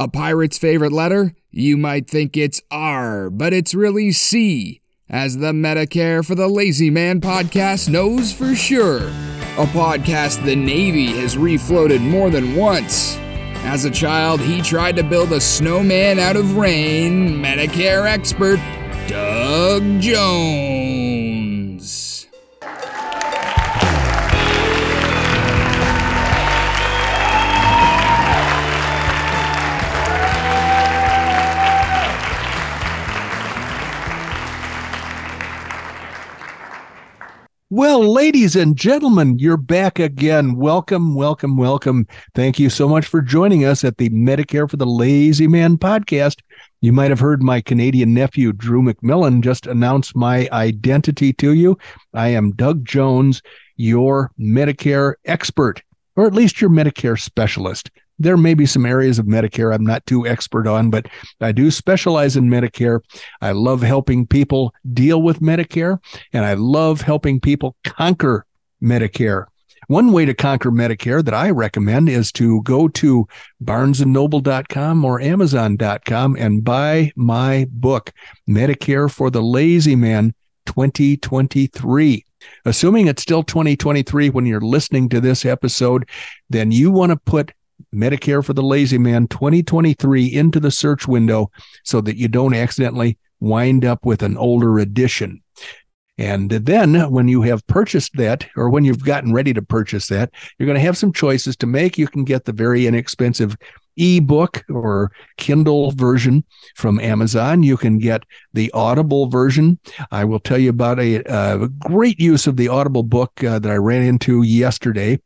A pirate's favorite letter? You might think it's R, but it's really C, as the Medicare for the Lazy Man podcast knows for sure. A podcast the Navy has refloated more than once. As a child, he tried to build a snowman out of rain. Medicare expert Doug Jones. Well, ladies and gentlemen, you're back again. Welcome, welcome, welcome. Thank you so much for joining us at the Medicare for the Lazy Man podcast. You might have heard my Canadian nephew, Drew McMillan, just announce my identity to you. I am Doug Jones, your Medicare expert, or at least your Medicare specialist there may be some areas of Medicare I'm not too expert on, but I do specialize in Medicare. I love helping people deal with Medicare, and I love helping people conquer Medicare. One way to conquer Medicare that I recommend is to go to barnesandnoble.com or amazon.com and buy my book, Medicare for the Lazy Man 2023. Assuming it's still 2023 when you're listening to this episode, then you want to put Medicare for the Lazy Man 2023 into the search window so that you don't accidentally wind up with an older edition. And then when you have purchased that, or when you've gotten ready to purchase that, you're going to have some choices to make. You can get the very inexpensive ebook or Kindle version from Amazon. You can get the Audible version. I will tell you about a, a great use of the Audible book uh, that I ran into yesterday.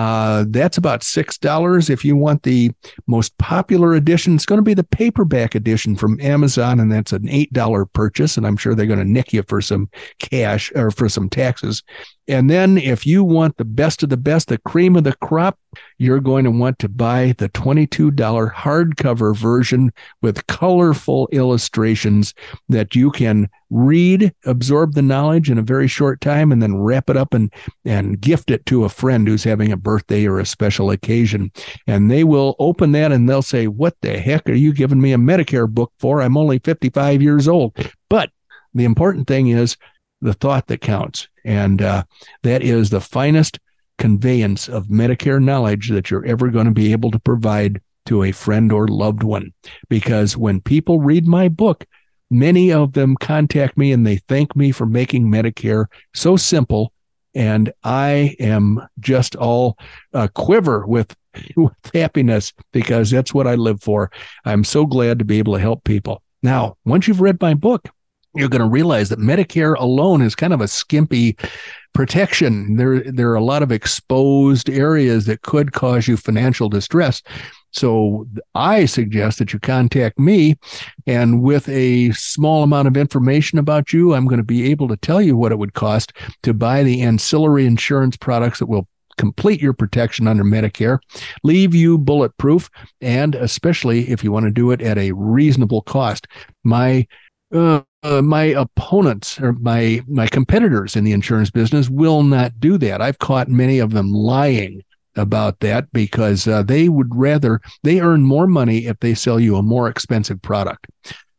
Uh, that's about $6. If you want the most popular edition, it's going to be the paperback edition from Amazon, and that's an $8 purchase. And I'm sure they're going to nick you for some cash or for some taxes. And then if you want the best of the best, the cream of the crop, you're going to want to buy the $22 hardcover version with colorful illustrations that you can read, absorb the knowledge in a very short time, and then wrap it up and, and gift it to a friend who's having a birthday or a special occasion. And they will open that and they'll say, What the heck are you giving me a Medicare book for? I'm only 55 years old. But the important thing is the thought that counts. And uh, that is the finest conveyance of Medicare knowledge that you're ever going to be able to provide to a friend or loved one. Because when people read my book, many of them contact me and they thank me for making Medicare so simple. And I am just all uh, quiver with, with happiness because that's what I live for. I'm so glad to be able to help people. Now, once you've read my book, you're going to realize that Medicare alone is kind of a skimpy protection. There, there are a lot of exposed areas that could cause you financial distress. So I suggest that you contact me, and with a small amount of information about you, I'm going to be able to tell you what it would cost to buy the ancillary insurance products that will complete your protection under Medicare, leave you bulletproof, and especially if you want to do it at a reasonable cost. My uh, uh, my opponents or my my competitors in the insurance business will not do that. I've caught many of them lying about that because uh, they would rather they earn more money if they sell you a more expensive product.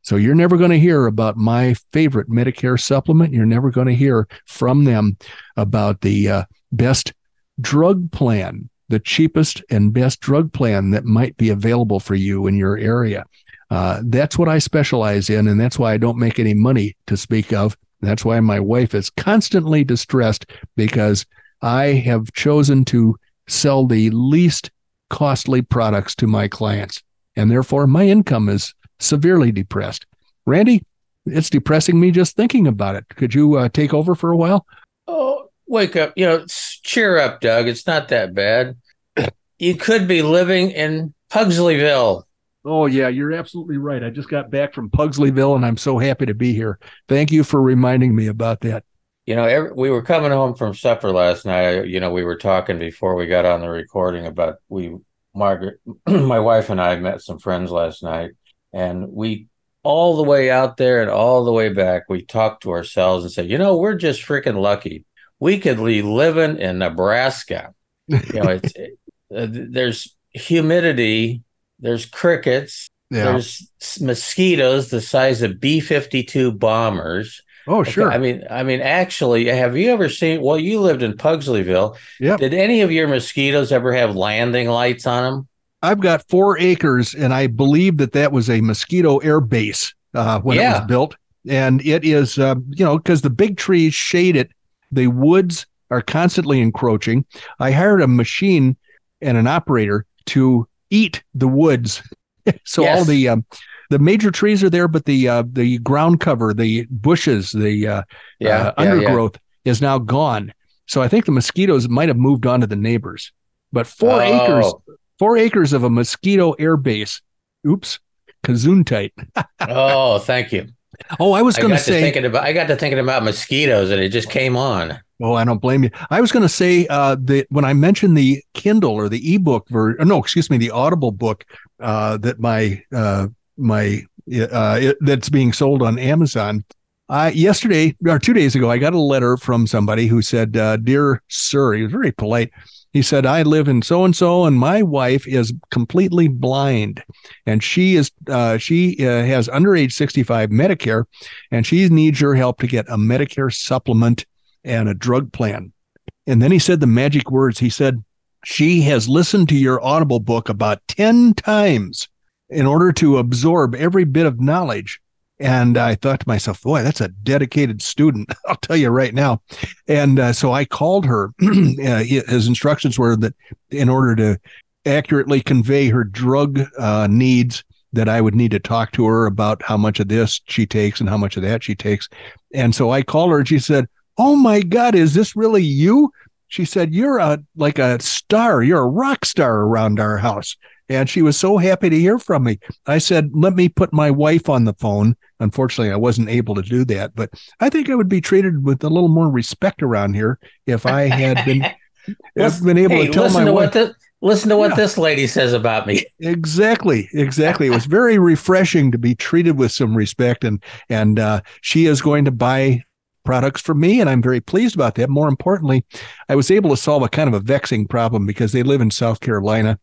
So you're never going to hear about my favorite Medicare supplement. You're never going to hear from them about the uh, best drug plan, the cheapest and best drug plan that might be available for you in your area. Uh, that's what I specialize in, and that's why I don't make any money to speak of. That's why my wife is constantly distressed because I have chosen to sell the least costly products to my clients, and therefore my income is severely depressed. Randy, it's depressing me just thinking about it. Could you uh, take over for a while? Oh, wake up. You know, cheer up, Doug. It's not that bad. You could be living in Pugsleyville Oh, yeah, you're absolutely right. I just got back from Pugsleyville and I'm so happy to be here. Thank you for reminding me about that. You know, every, we were coming home from supper last night. You know, we were talking before we got on the recording about we, Margaret, my wife and I met some friends last night, and we all the way out there and all the way back, we talked to ourselves and said, you know, we're just freaking lucky. We could be living in Nebraska. You know, it's it, uh, there's humidity there's crickets, Yeah. there's mosquitoes the size of B 52 bombers. oh, sure. I mean, I mean, actually, have you ever seen? Well, you lived in Pugsleyville. Yep. Did any of your mosquitoes ever have landing lights on them? I've got four acres, and I believe that that was a mosquito air base uh, when it was built. And it is, uh, you know, because the big trees shade it, the woods are constantly encroaching. I hired a machine and an operator to eat the woods. so all the um, the major trees are there, but the uh, the ground cover, the bushes, the uh, Yeah, uh, yeah, yeah. undergrowth is now gone. So I think the mosquitoes might have moved on to the neighbors. But four acres, Oh. four acres of a mosquito air base. Oops, Kazoon Oh, thank you. Oh, I was going to to say. thinking about I got to thinking about mosquitoes, and it just came on. Oh, I don't blame you. I was going to say uh, that when I mentioned the Kindle or the ebook version, no, excuse me, the Audible book uh, that my uh, my uh, it, that's being sold on Amazon. Yesterday or two days ago, I got a letter from somebody who said, uh, "Dear sir," he was very polite. He said, "I live in so and so, and my wife is completely blind, and she is uh, she uh, has under age sixty five Medicare, and she needs your help to get a Medicare supplement." And a drug plan. And then he said the magic words. He said, She has listened to your Audible book about 10 times in order to absorb every bit of knowledge. And I thought to myself, boy, that's a dedicated student. I'll tell you right now. And uh, so I called her. Uh, his instructions were that in order to accurately convey her drug uh, needs, that I would need to talk to her about how much of this she takes and how much of that she takes. And so I called her and she said, Oh my God, is this really you? She said, You're a like a star, you're a rock star around our house. And she was so happy to hear from me. I said, Let me put my wife on the phone. Unfortunately, I wasn't able to do that, but I think I would be treated with a little more respect around here if I had been, Listen- been able hey, to tell my to wife. this listen to what Yeah. this lady says about me. Exactly, exactly. It was very refreshing to be treated with some respect, and and uh, she is going to buy products for me, and I'm very pleased about that. More importantly, I was able to solve a kind of a vexing problem because they live in South Carolina.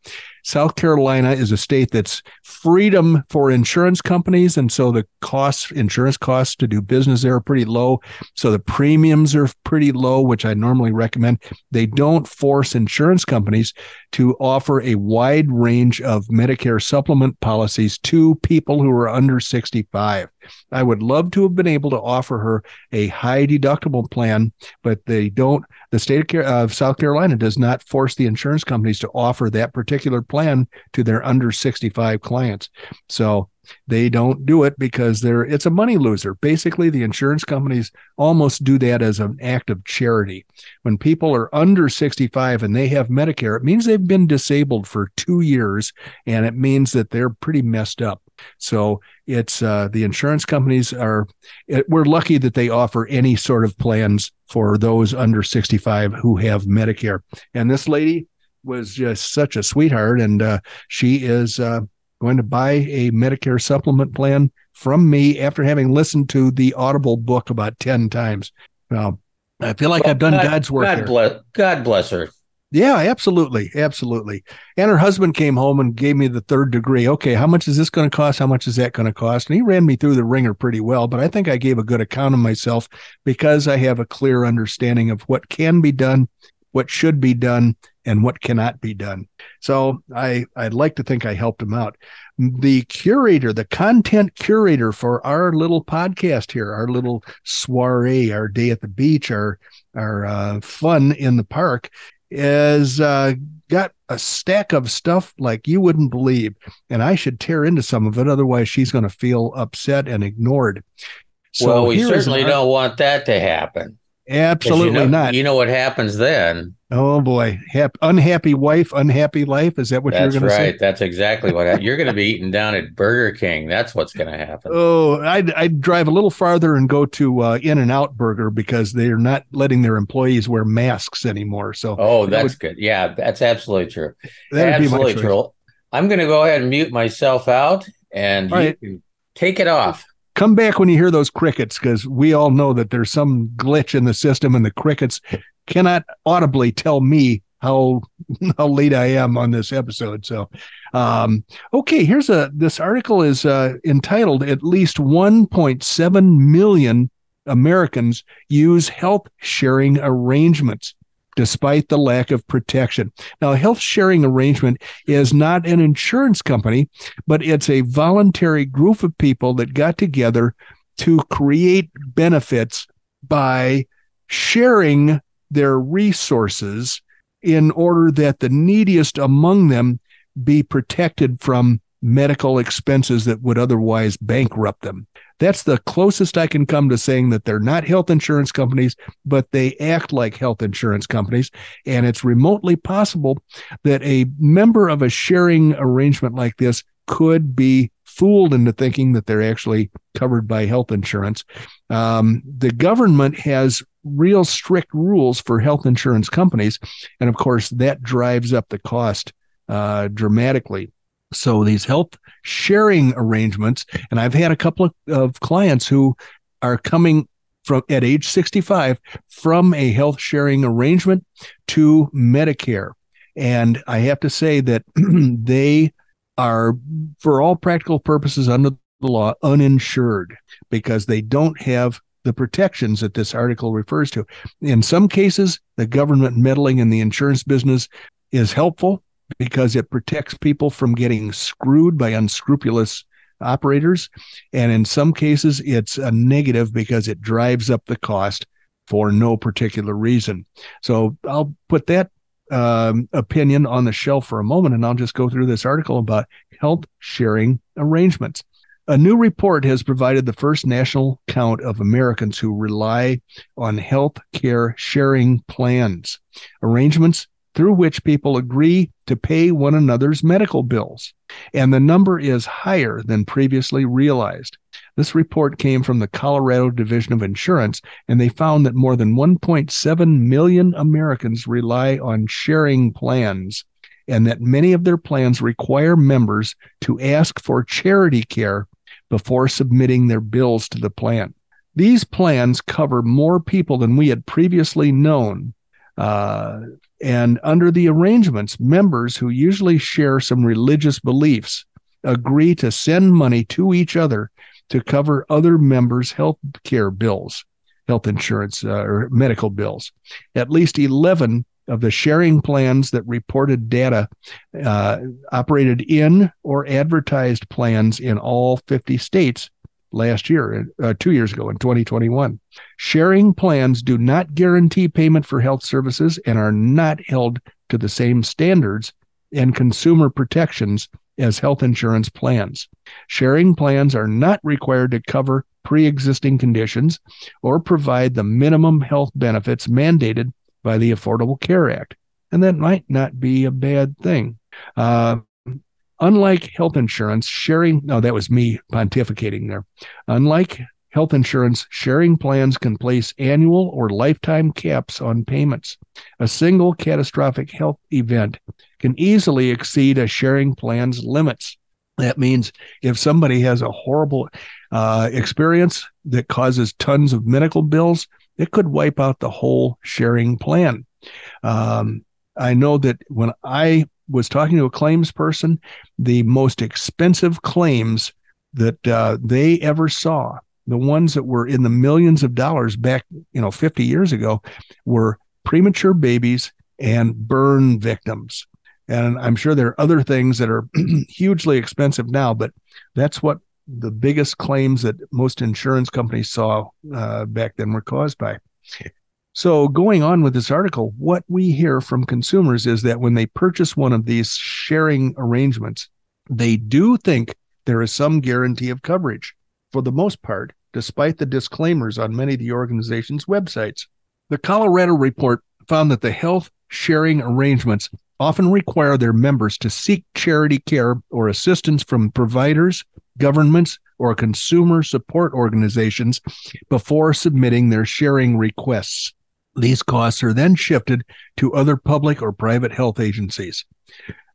South Carolina is a state that's freedom for insurance companies, and so the costs, insurance costs to do business there are pretty low. So the premiums are pretty low, which I normally recommend. They don't force insurance companies to offer a wide range of Medicare supplement policies to people who are under 65. I would love to have been able to offer her a high deductible plan, but they don't. The state of, of uh, South Carolina does not force the insurance companies to offer that particular plan to their under 65 clients. So they don't do it because they're it's a money loser. Basically, the insurance companies almost do that as an act of charity. When people are under 65 and they have Medicare, it means they've been disabled for two years, and it means that they're pretty messed up. So it's uh, the insurance companies are. It, we're lucky that they offer any sort of plans for those under 65 who have Medicare. And this lady was just such a sweetheart, and uh, she is uh, going to buy a Medicare supplement plan from me after having listened to the Audible book about 10 times. Well, I feel like Well, I've done God- God's work. God there. bless God bless her. Yeah, absolutely. Absolutely. And her husband came home and gave me the third degree. Okay, how much is this going to cost? How much is that going to cost? And he ran me through the ringer pretty well, but I think I gave a good account of myself because I have a clear understanding of what can be done, what should be done, and what cannot be done. So I, I'd like to think I helped him out. The curator, the content curator for our little podcast here, our little soiree, our day at the beach, our our uh, fun in the park is uh, got a stack of stuff like you wouldn't believe, and I should tear into some of it. Otherwise, she's going to feel upset and ignored. well, we certainly an- don't want that to happen. Absolutely you know, not. You know what happens then. Oh boy, Hap- unhappy wife, unhappy life. Is that what That's you're going to say? That's right. That's exactly what hap- you're going to be eating down at Burger King. That's what's going to happen. Oh, I'd, I'd drive a little farther and go to uh, In and Out Burger because they're not letting their employees wear masks anymore. So Oh, that that's good. Yeah, that's absolutely true. that'd be my absolutely true. I'm going to go ahead and mute myself out, and All you right. can take it off. come back when you hear those crickets because we all know that there's some glitch in the system and the crickets cannot audibly tell me how how late I am on this episode. So, Um, okay, here's a this article is uh, entitled "At least 1.7 million Americans use health sharing arrangements." Despite the lack of protection. Now, health sharing arrangement is not an insurance company, but it's a voluntary group of people that got together to create benefits by sharing their resources in order that the neediest among them be protected from medical expenses that would otherwise bankrupt them. That's the closest I can come to saying that they're not health insurance companies, but they act like health insurance companies. And it's remotely possible that a member of a sharing arrangement like this could be fooled into thinking that they're actually covered by health insurance. Um, the government has real strict rules for health insurance companies. And of course, that drives up the cost uh, dramatically. So these health sharing arrangements, and I've had a couple of, of clients who are coming from at age 65 from a health sharing arrangement to Medicare. And I have to say that they are, for all practical purposes under the law, uninsured because they don't have the protections that this article refers to. In some cases, the government meddling in the insurance business is helpful because it protects people from getting screwed by unscrupulous operators. And in some cases, it's a negative because it drives up the cost for no particular reason. So I'll put that um, opinion on the shelf for a moment and I'll just go through this article about health sharing arrangements. A new report has provided the first national count of Americans who rely on health care sharing plans, arrangements through which people agree to pay one another's medical bills. And the number is higher than previously realized. This report came from the Colorado Division of Insurance, and they found that more than 1.7 million Americans rely on sharing plans, and that many of their plans require members to ask for charity care before submitting their bills to the plan. These plans cover more people than we had previously known. Uh, and under the arrangements, members who usually share some religious beliefs agree to send money to each other to cover other members' health care bills, health insurance, uh, or medical bills. At least 11 of the sharing plans that reported data uh, operated in or advertised plans in all 50 states last year, uh, two years ago in 2021. Sharing plans do not guarantee payment for health services and are not held to the same standards and consumer protections as health insurance plans. Sharing plans are not required to cover pre existing conditions or provide the minimum health benefits mandated by the Affordable Care Act. And that might not be a bad thing. Uh, Unlike health insurance, sharing, no, that was me pontificating there. Unlike health insurance, sharing plans can place annual or lifetime caps on payments. A single catastrophic health event can easily exceed a sharing plan's limits. That means if somebody has a horrible uh, experience that causes tons of medical bills, it could wipe out the whole sharing plan. Um, I know that when I was talking to a claims person, the most expensive claims that uh, they ever saw, the ones that were in the millions of dollars back, you know, 50 years ago, were premature babies and burn victims. And I'm sure there are other things that are hugely expensive now, but that's what the biggest claims that most insurance companies saw uh, back then were caused by. So, going on with this article, what we hear from consumers is that when they purchase one of these sharing arrangements, they do think there is some guarantee of coverage for the most part, despite the disclaimers on many of the organization's websites. The Colorado report found that the health sharing arrangements often require their members to seek charity care or assistance from providers, governments, or consumer support organizations before submitting their sharing requests. These costs are then shifted to other public or private health agencies.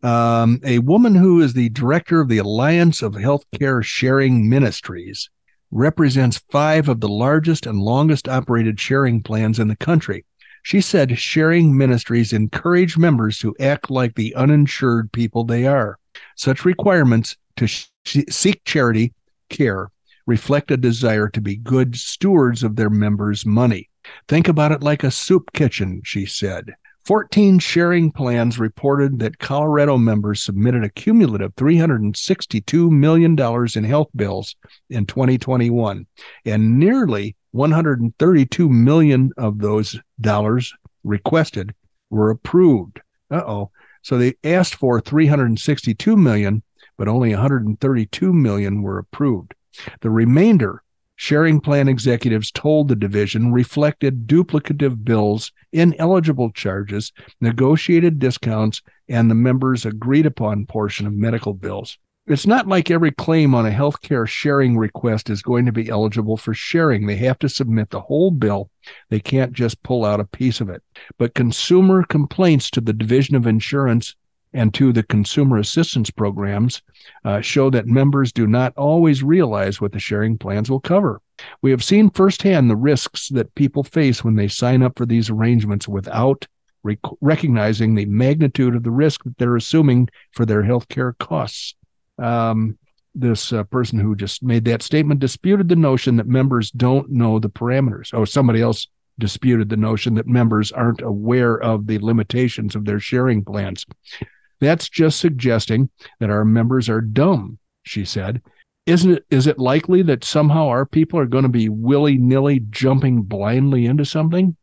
Um, a woman who is the director of the Alliance of Healthcare Sharing Ministries represents five of the largest and longest operated sharing plans in the country. She said sharing ministries encourage members to act like the uninsured people they are. Such requirements to seek charity care reflect a desire to be good stewards of their members' money. Think about it like a soup kitchen, she said. 14 sharing plans reported that Colorado members submitted a cumulative $362 million in health bills in 2021, and nearly 132 million of those dollars requested were approved. Uh-oh. So they asked for 362 million, but only 132 million were approved. The remainder sharing plan executives told the division reflected duplicative bills, ineligible charges, negotiated discounts, and the members' agreed upon portion of medical bills. It's not like every claim on a healthcare sharing request is going to be eligible for sharing. They have to submit the whole bill. They can't just pull out a piece of it. But consumer complaints to the Division of Insurance and to the consumer assistance programs uh, show that members do not always realize what the sharing plans will cover. We have seen firsthand the risks that people face when they sign up for these arrangements without rec- recognizing the magnitude of the risk that they're assuming for their health care costs. Um, this uh, person who just made that statement disputed the notion that members don't know the parameters. Oh, somebody else disputed the notion that members aren't aware of the limitations of their sharing plans. That's just suggesting that our members are dumb, she said. Isn't it is it likely that somehow our people are going to be willy-nilly jumping blindly into something?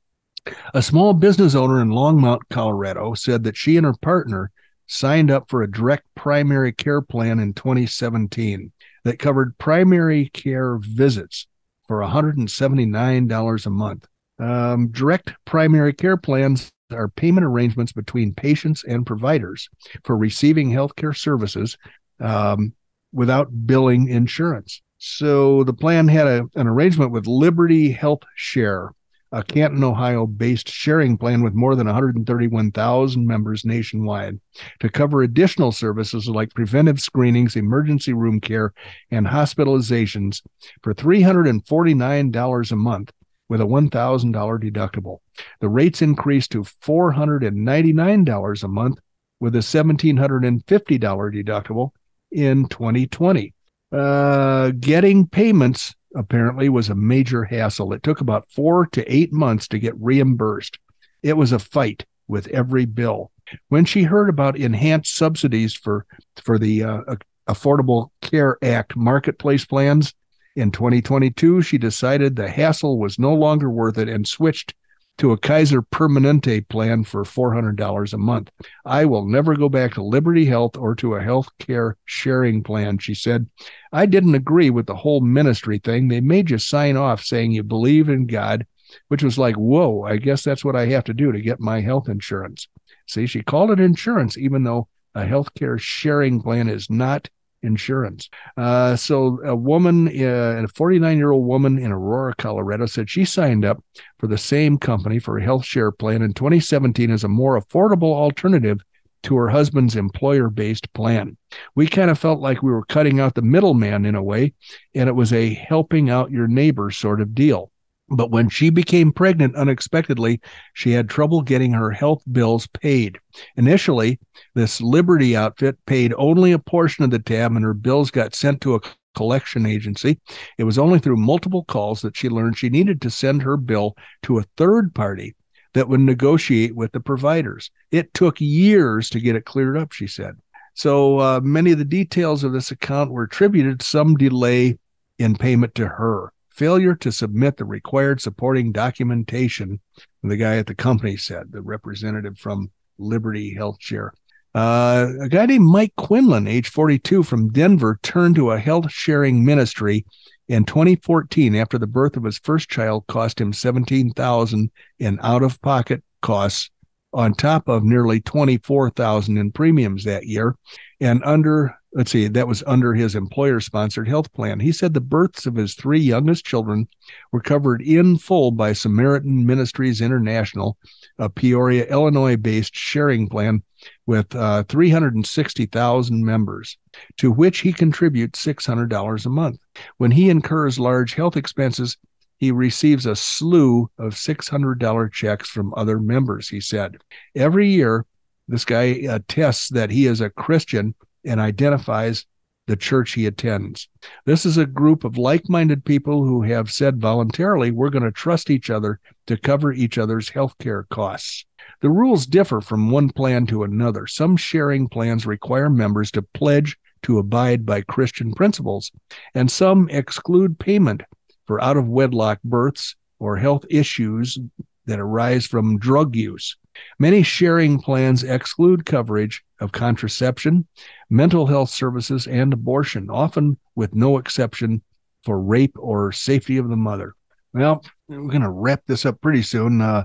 A small business owner in Longmont, Colorado said that she and her partner signed up for a direct primary care plan in 2017 that covered primary care visits for $179 a month. Um, direct primary care plans are payment arrangements between patients and providers for receiving healthcare services um, without billing insurance. So the plan had a, an arrangement with Liberty Health Share, a Canton, Ohio based sharing plan with more than 131,000 members nationwide to cover additional services like preventive screenings, emergency room care, and hospitalizations for $349 a month with a $1,000 deductible. The rates increased to $499 a month with a $1,750 deductible in 2020. Uh, getting payments apparently was a major hassle. It took about four to eight months to get reimbursed. It was a fight with every bill. When she heard about enhanced subsidies for for the uh, Affordable Care Act marketplace plans, in 2022, she decided the hassle was no longer worth it and switched to a Kaiser Permanente plan for $400 a month. I will never go back to Liberty Health or to a health care sharing plan, she said. I didn't agree with the whole ministry thing. They made you sign off saying you believe in God, which was like, whoa, I guess that's what I have to do to get my health insurance. See, she called it insurance, even though a health care sharing plan is not insurance. Uh, so a woman, uh, a 49 year old woman in Aurora, Colorado, said she signed up for the same company for a health share plan in 2017 as a more affordable alternative to her husband's employer based plan. We kind of felt like we were cutting out the middleman in a way, and it was a helping out your neighbor sort of deal. But when she became pregnant unexpectedly, she had trouble getting her health bills paid. Initially, this Liberty outfit paid only a portion of the tab, and her bills got sent to a collection agency. It was only through multiple calls that she learned she needed to send her bill to a third party that would negotiate with the providers. It took years to get it cleared up, she said. So uh, many of the details of this account were attributed to some delay in payment to her failure to submit the required supporting documentation, the guy at the company said, the representative from Liberty Health Share. Uh, a guy named Mike Quinlan, age 42, from Denver, turned to a health sharing ministry in 2014 after the birth of his first child cost him 17,000 in out-of-pocket costs on top of nearly 24,000 in premiums that year and under let's see, that was under his employer sponsored health plan. He said the births of his three youngest children were covered in full by Samaritan Ministries International, a Peoria, Illinois based sharing plan with uh, 360,000 members, to which he contributes $600 a month. When he incurs large health expenses, he receives a slew of $600 checks from other members, he said. Every year, this guy attests that he is a Christian and identifies the church he attends. This is a group of like minded people who have said voluntarily, we're going to trust each other to cover each other's health care costs. The rules differ from one plan to another. Some sharing plans require members to pledge to abide by Christian principles, and some exclude payment for out of wedlock births or health issues that arise from drug use. Many sharing plans exclude coverage of contraception, mental health services, and abortion, often with no exception for rape or safety of the mother. Well, we're going to wrap this up pretty soon. Uh,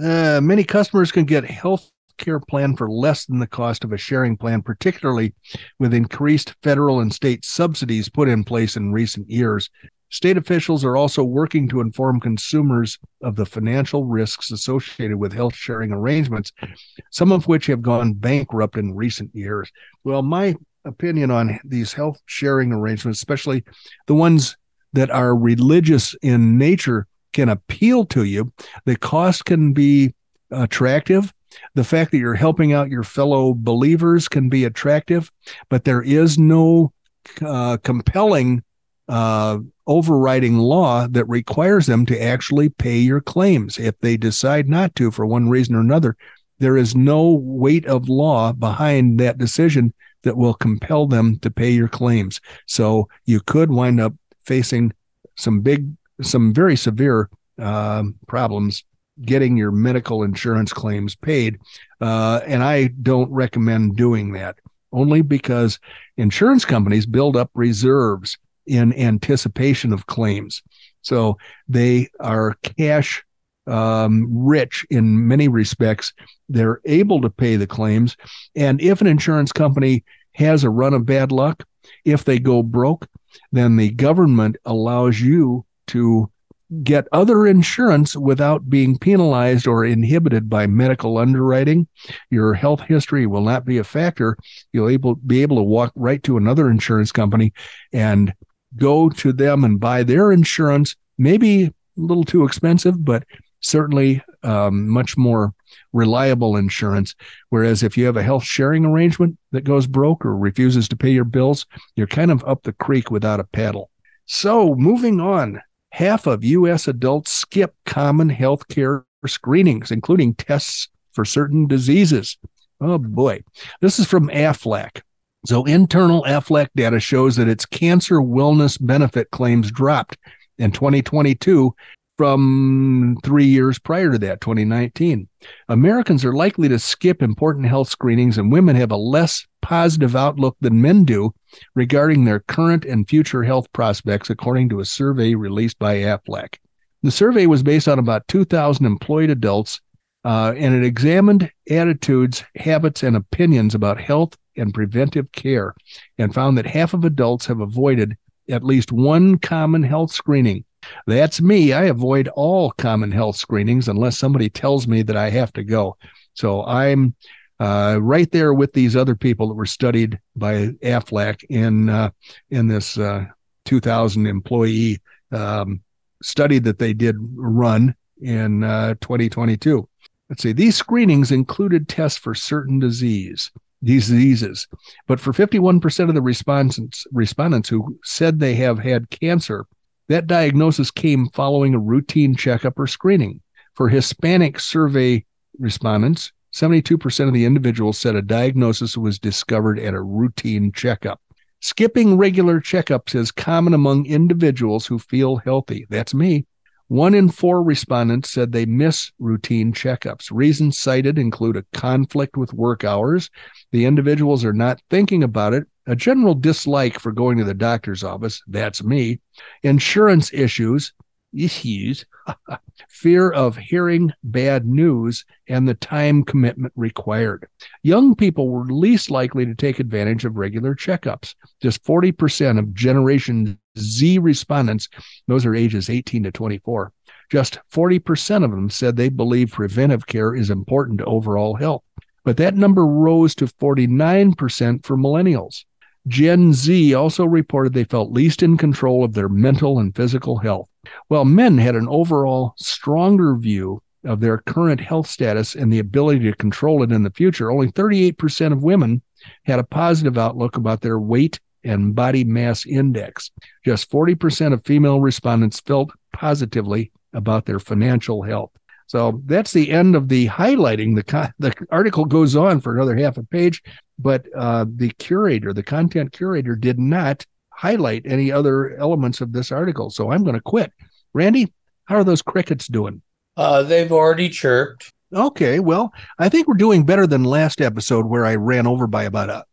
uh, many customers can get health care plan for less than the cost of a sharing plan, particularly with increased federal and state subsidies put in place in recent years. State officials are also working to inform consumers of the financial risks associated with health sharing arrangements, some of which have gone bankrupt in recent years. Well, my opinion on these health sharing arrangements, especially the ones that are religious in nature, can appeal to you. The cost can be attractive. The fact that you're helping out your fellow believers can be attractive, but there is no uh, compelling uh, overriding law that requires them to actually pay your claims. If they decide not to for one reason or another, there is no weight of law behind that decision that will compel them to pay your claims. So you could wind up facing some big, some very severe uh, problems getting your medical insurance claims paid. Uh, and I don't recommend doing that only because insurance companies build up reserves in anticipation of claims. So they are cash um, rich in many respects. They're able to pay the claims. And if an insurance company has a run of bad luck, if they go broke, then the government allows you to get other insurance without being penalized or inhibited by medical underwriting. Your health history will not be a factor. You'll able, be able to walk right to another insurance company and go to them and buy their insurance, maybe a little too expensive, but certainly um, much more reliable insurance. Whereas if you have a health sharing arrangement that goes broke or refuses to pay your bills, you're kind of up the creek without a paddle. So moving on, half of U.S. adults skip common health care screenings, including tests for certain diseases. Oh boy. This is from AFLAC. So, internal AFLAC data shows that its cancer wellness benefit claims dropped in 2022 from three years prior to that, 2019. Americans are likely to skip important health screenings, and women have a less positive outlook than men do regarding their current and future health prospects, according to a survey released by AFLAC. The survey was based on about 2,000 employed adults, uh, and it examined attitudes, habits, and opinions about health and preventive care and found that half of adults have avoided at least one common health screening. That's me. I avoid all common health screenings unless somebody tells me that I have to go. So I'm uh, right there with these other people that were studied by AFLAC in uh, in this uh, 2,000 employee um, study that they did run in uh, 2022. Let's see. These screenings included tests for certain disease diseases. But for 51% of the respondents, respondents who said they have had cancer, that diagnosis came following a routine checkup or screening. For Hispanic survey respondents, 72% of the individuals said a diagnosis was discovered at a routine checkup. Skipping regular checkups is common among individuals who feel healthy. That's me. One in four respondents said they miss routine checkups. Reasons cited include a conflict with work hours, the individuals are not thinking about it, a general dislike for going to the doctor's office, that's me, insurance issues, issues, fear of hearing bad news, and the time commitment required. Young people were least likely to take advantage of regular checkups. Just 40% of Generation Z respondents, those are ages 18 to 24, just 40% of them said they believe preventive care is important to overall health. But that number rose to 49% for millennials. Gen Z also reported they felt least in control of their mental and physical health, while men had an overall stronger view of their current health status and the ability to control it in the future. Only 38% of women had a positive outlook about their weight and body mass index. Just 40% of female respondents felt positively about their financial health. So that's the end of the highlighting. The, the article goes on for another half a page, but uh, the curator, the content curator, did not highlight any other elements of this article. So I'm going to quit. Randy, how are those crickets doing? Uh, they've already chirped. Okay, well, I think we're doing better than last episode where I ran over by about a,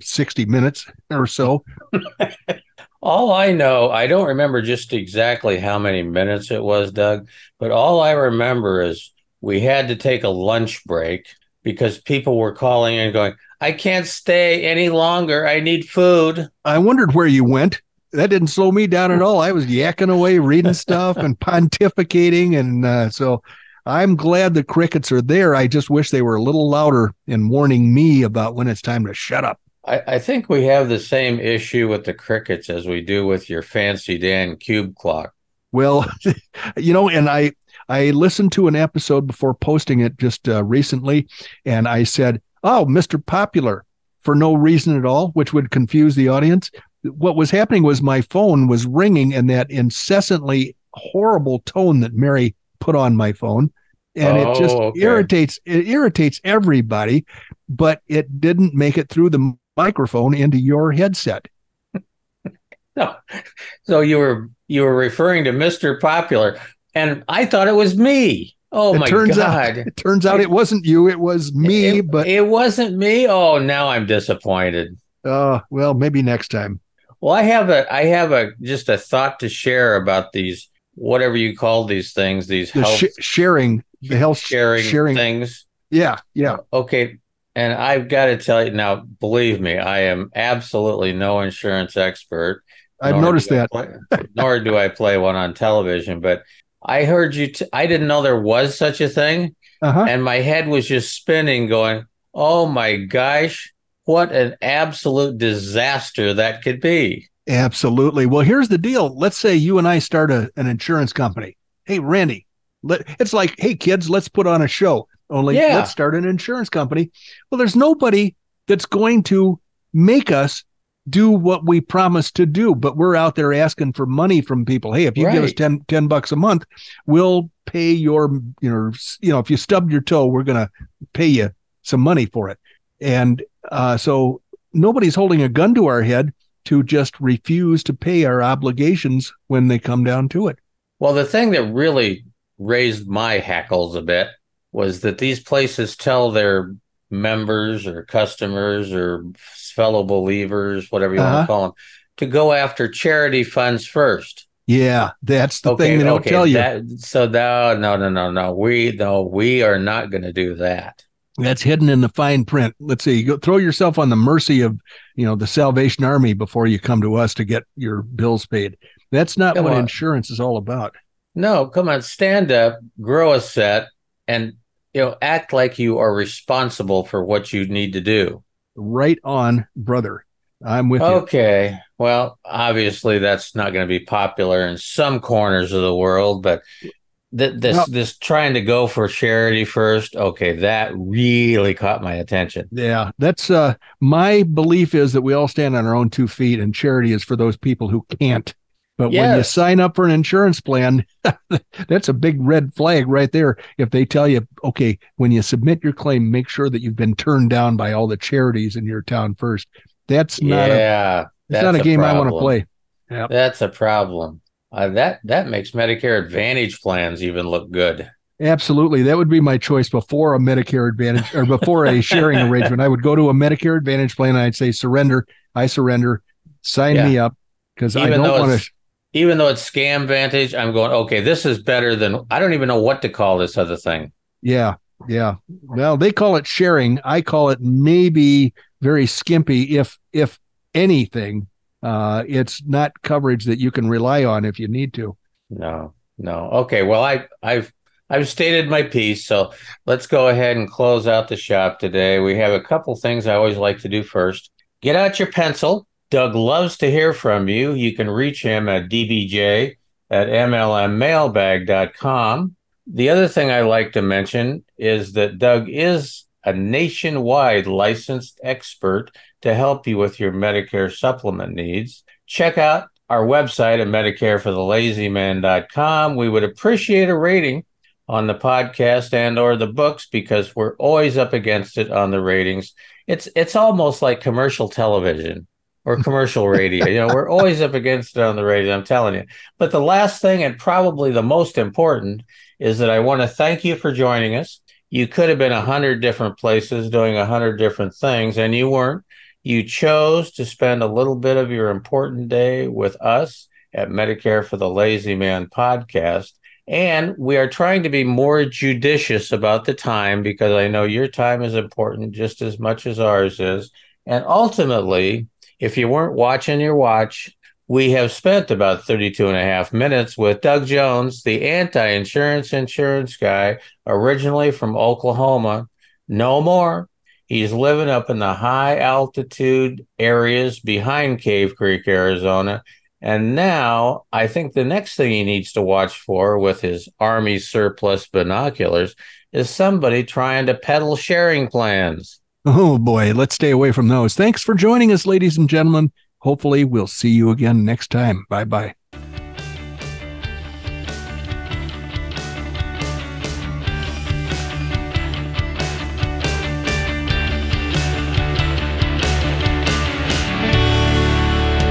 60 minutes or so. all I know, I don't remember just exactly how many minutes it was, Doug, but all I remember is we had to take a lunch break because people were calling and going, I can't stay any longer. I need food. I wondered where you went. That didn't slow me down at all. I was yakking away, reading stuff and pontificating. And uh, so I'm glad the crickets are there. I just wish they were a little louder in warning me about when it's time to shut up. I, I think we have the same issue with the crickets as we do with your fancy Dan cube clock. Well, you know, and I I listened to an episode before posting it just uh, recently, and I said, "Oh, Mister Popular," for no reason at all, which would confuse the audience. What was happening was my phone was ringing in that incessantly horrible tone that Mary put on my phone and oh, it just oh, okay. irritates it irritates everybody but it didn't make it through the microphone into your headset no so you were you were referring to mr popular and i thought it was me oh it my turns god out, it turns out it, it wasn't you it was me it, but it wasn't me oh now i'm disappointed uh well maybe next time well i have a i have a just a thought to share about these whatever you call these things, these the health sh- sharing, the health sharing, sharing things. Yeah, yeah. Okay. And I've got to tell you now, believe me, I am absolutely no insurance expert. I've noticed that. Play, nor do I play one on television, but I heard you. T- I didn't know there was such a thing. Uh-huh. And my head was just spinning, going, oh my gosh, what an absolute disaster that could be. Absolutely. Well, here's the deal. Let's say you and I start a, an insurance company. Hey, Randy, let, it's like, hey, kids, let's put on a show. Only yeah. let's start an insurance company. Well, there's nobody that's going to make us do what we promised to do, but we're out there asking for money from people. Hey, if you right. give us 10, 10 bucks a month, we'll pay your, you know, you know, if you stub your toe, we're going to pay you some money for it. And uh, so nobody's holding a gun to our head to just refuse to pay our obligations when they come down to it. Well, the thing that really raised my hackles a bit was that these places tell their members or customers or fellow believers, whatever you uh-huh. want to call them, to go after charity funds first. Yeah, that's the okay, thing they don't okay, tell you. That, so no, no, no, no, no. We no, we are not going to do that. That's hidden in the fine print. Let's see. Go, throw yourself on the mercy of, you know, the Salvation Army before you come to us to get your bills paid. That's not come what on. insurance is all about. No, come on, stand up, grow a set, and you know, act like you are responsible for what you need to do. Right on, brother. I'm with okay. you. Okay. Well, obviously that's not going to be popular in some corners of the world, but this well, this trying to go for charity first okay that really caught my attention yeah that's uh my belief is that we all stand on our own two feet and charity is for those people who can't but yes. when you sign up for an insurance plan that's a big red flag right there if they tell you okay when you submit your claim make sure that you've been turned down by all the charities in your town first that's not yeah a, that's not a, a game problem. i want to play yeah that's a problem uh, that that makes Medicare Advantage plans even look good. Absolutely, that would be my choice before a Medicare Advantage or before a sharing arrangement. I would go to a Medicare Advantage plan and I'd say surrender. I surrender. Sign yeah. me up because I don't want to. Even though it's Scam Vantage, I'm going. Okay, this is better than. I don't even know what to call this other thing. Yeah, yeah. Well, they call it sharing. I call it maybe very skimpy, if if anything uh, it's not coverage that you can rely on if you need to. No, no. Okay. Well, I, I've I've stated my piece, so let's go ahead and close out the shop today. We have a couple things I always like to do first. Get out your pencil. Doug loves to hear from you. You can reach him at dbj at mlmmailbag.com. The other thing I like to mention is that Doug is a nationwide licensed expert to help you with your Medicare supplement needs. Check out our website at medicareforthelazyman.com. We would appreciate a rating on the podcast and or the books because we're always up against it on the ratings. It's it's almost like commercial television or commercial radio. you know, we're always up against it on the radio, I'm telling you. But the last thing and probably the most important is that I want to thank you for joining us. You could have been a hundred different places doing a hundred different things, and you weren't. You chose to spend a little bit of your important day with us at Medicare for the Lazy Man podcast. And we are trying to be more judicious about the time because I know your time is important just as much as ours is. And ultimately, if you weren't watching your watch, we have spent about 32 and a half minutes with Doug Jones, the anti insurance insurance guy, originally from Oklahoma. No more. He's living up in the high altitude areas behind Cave Creek, Arizona. And now I think the next thing he needs to watch for with his Army surplus binoculars is somebody trying to peddle sharing plans. Oh boy, let's stay away from those. Thanks for joining us, ladies and gentlemen. Hopefully, we'll see you again next time. Bye bye.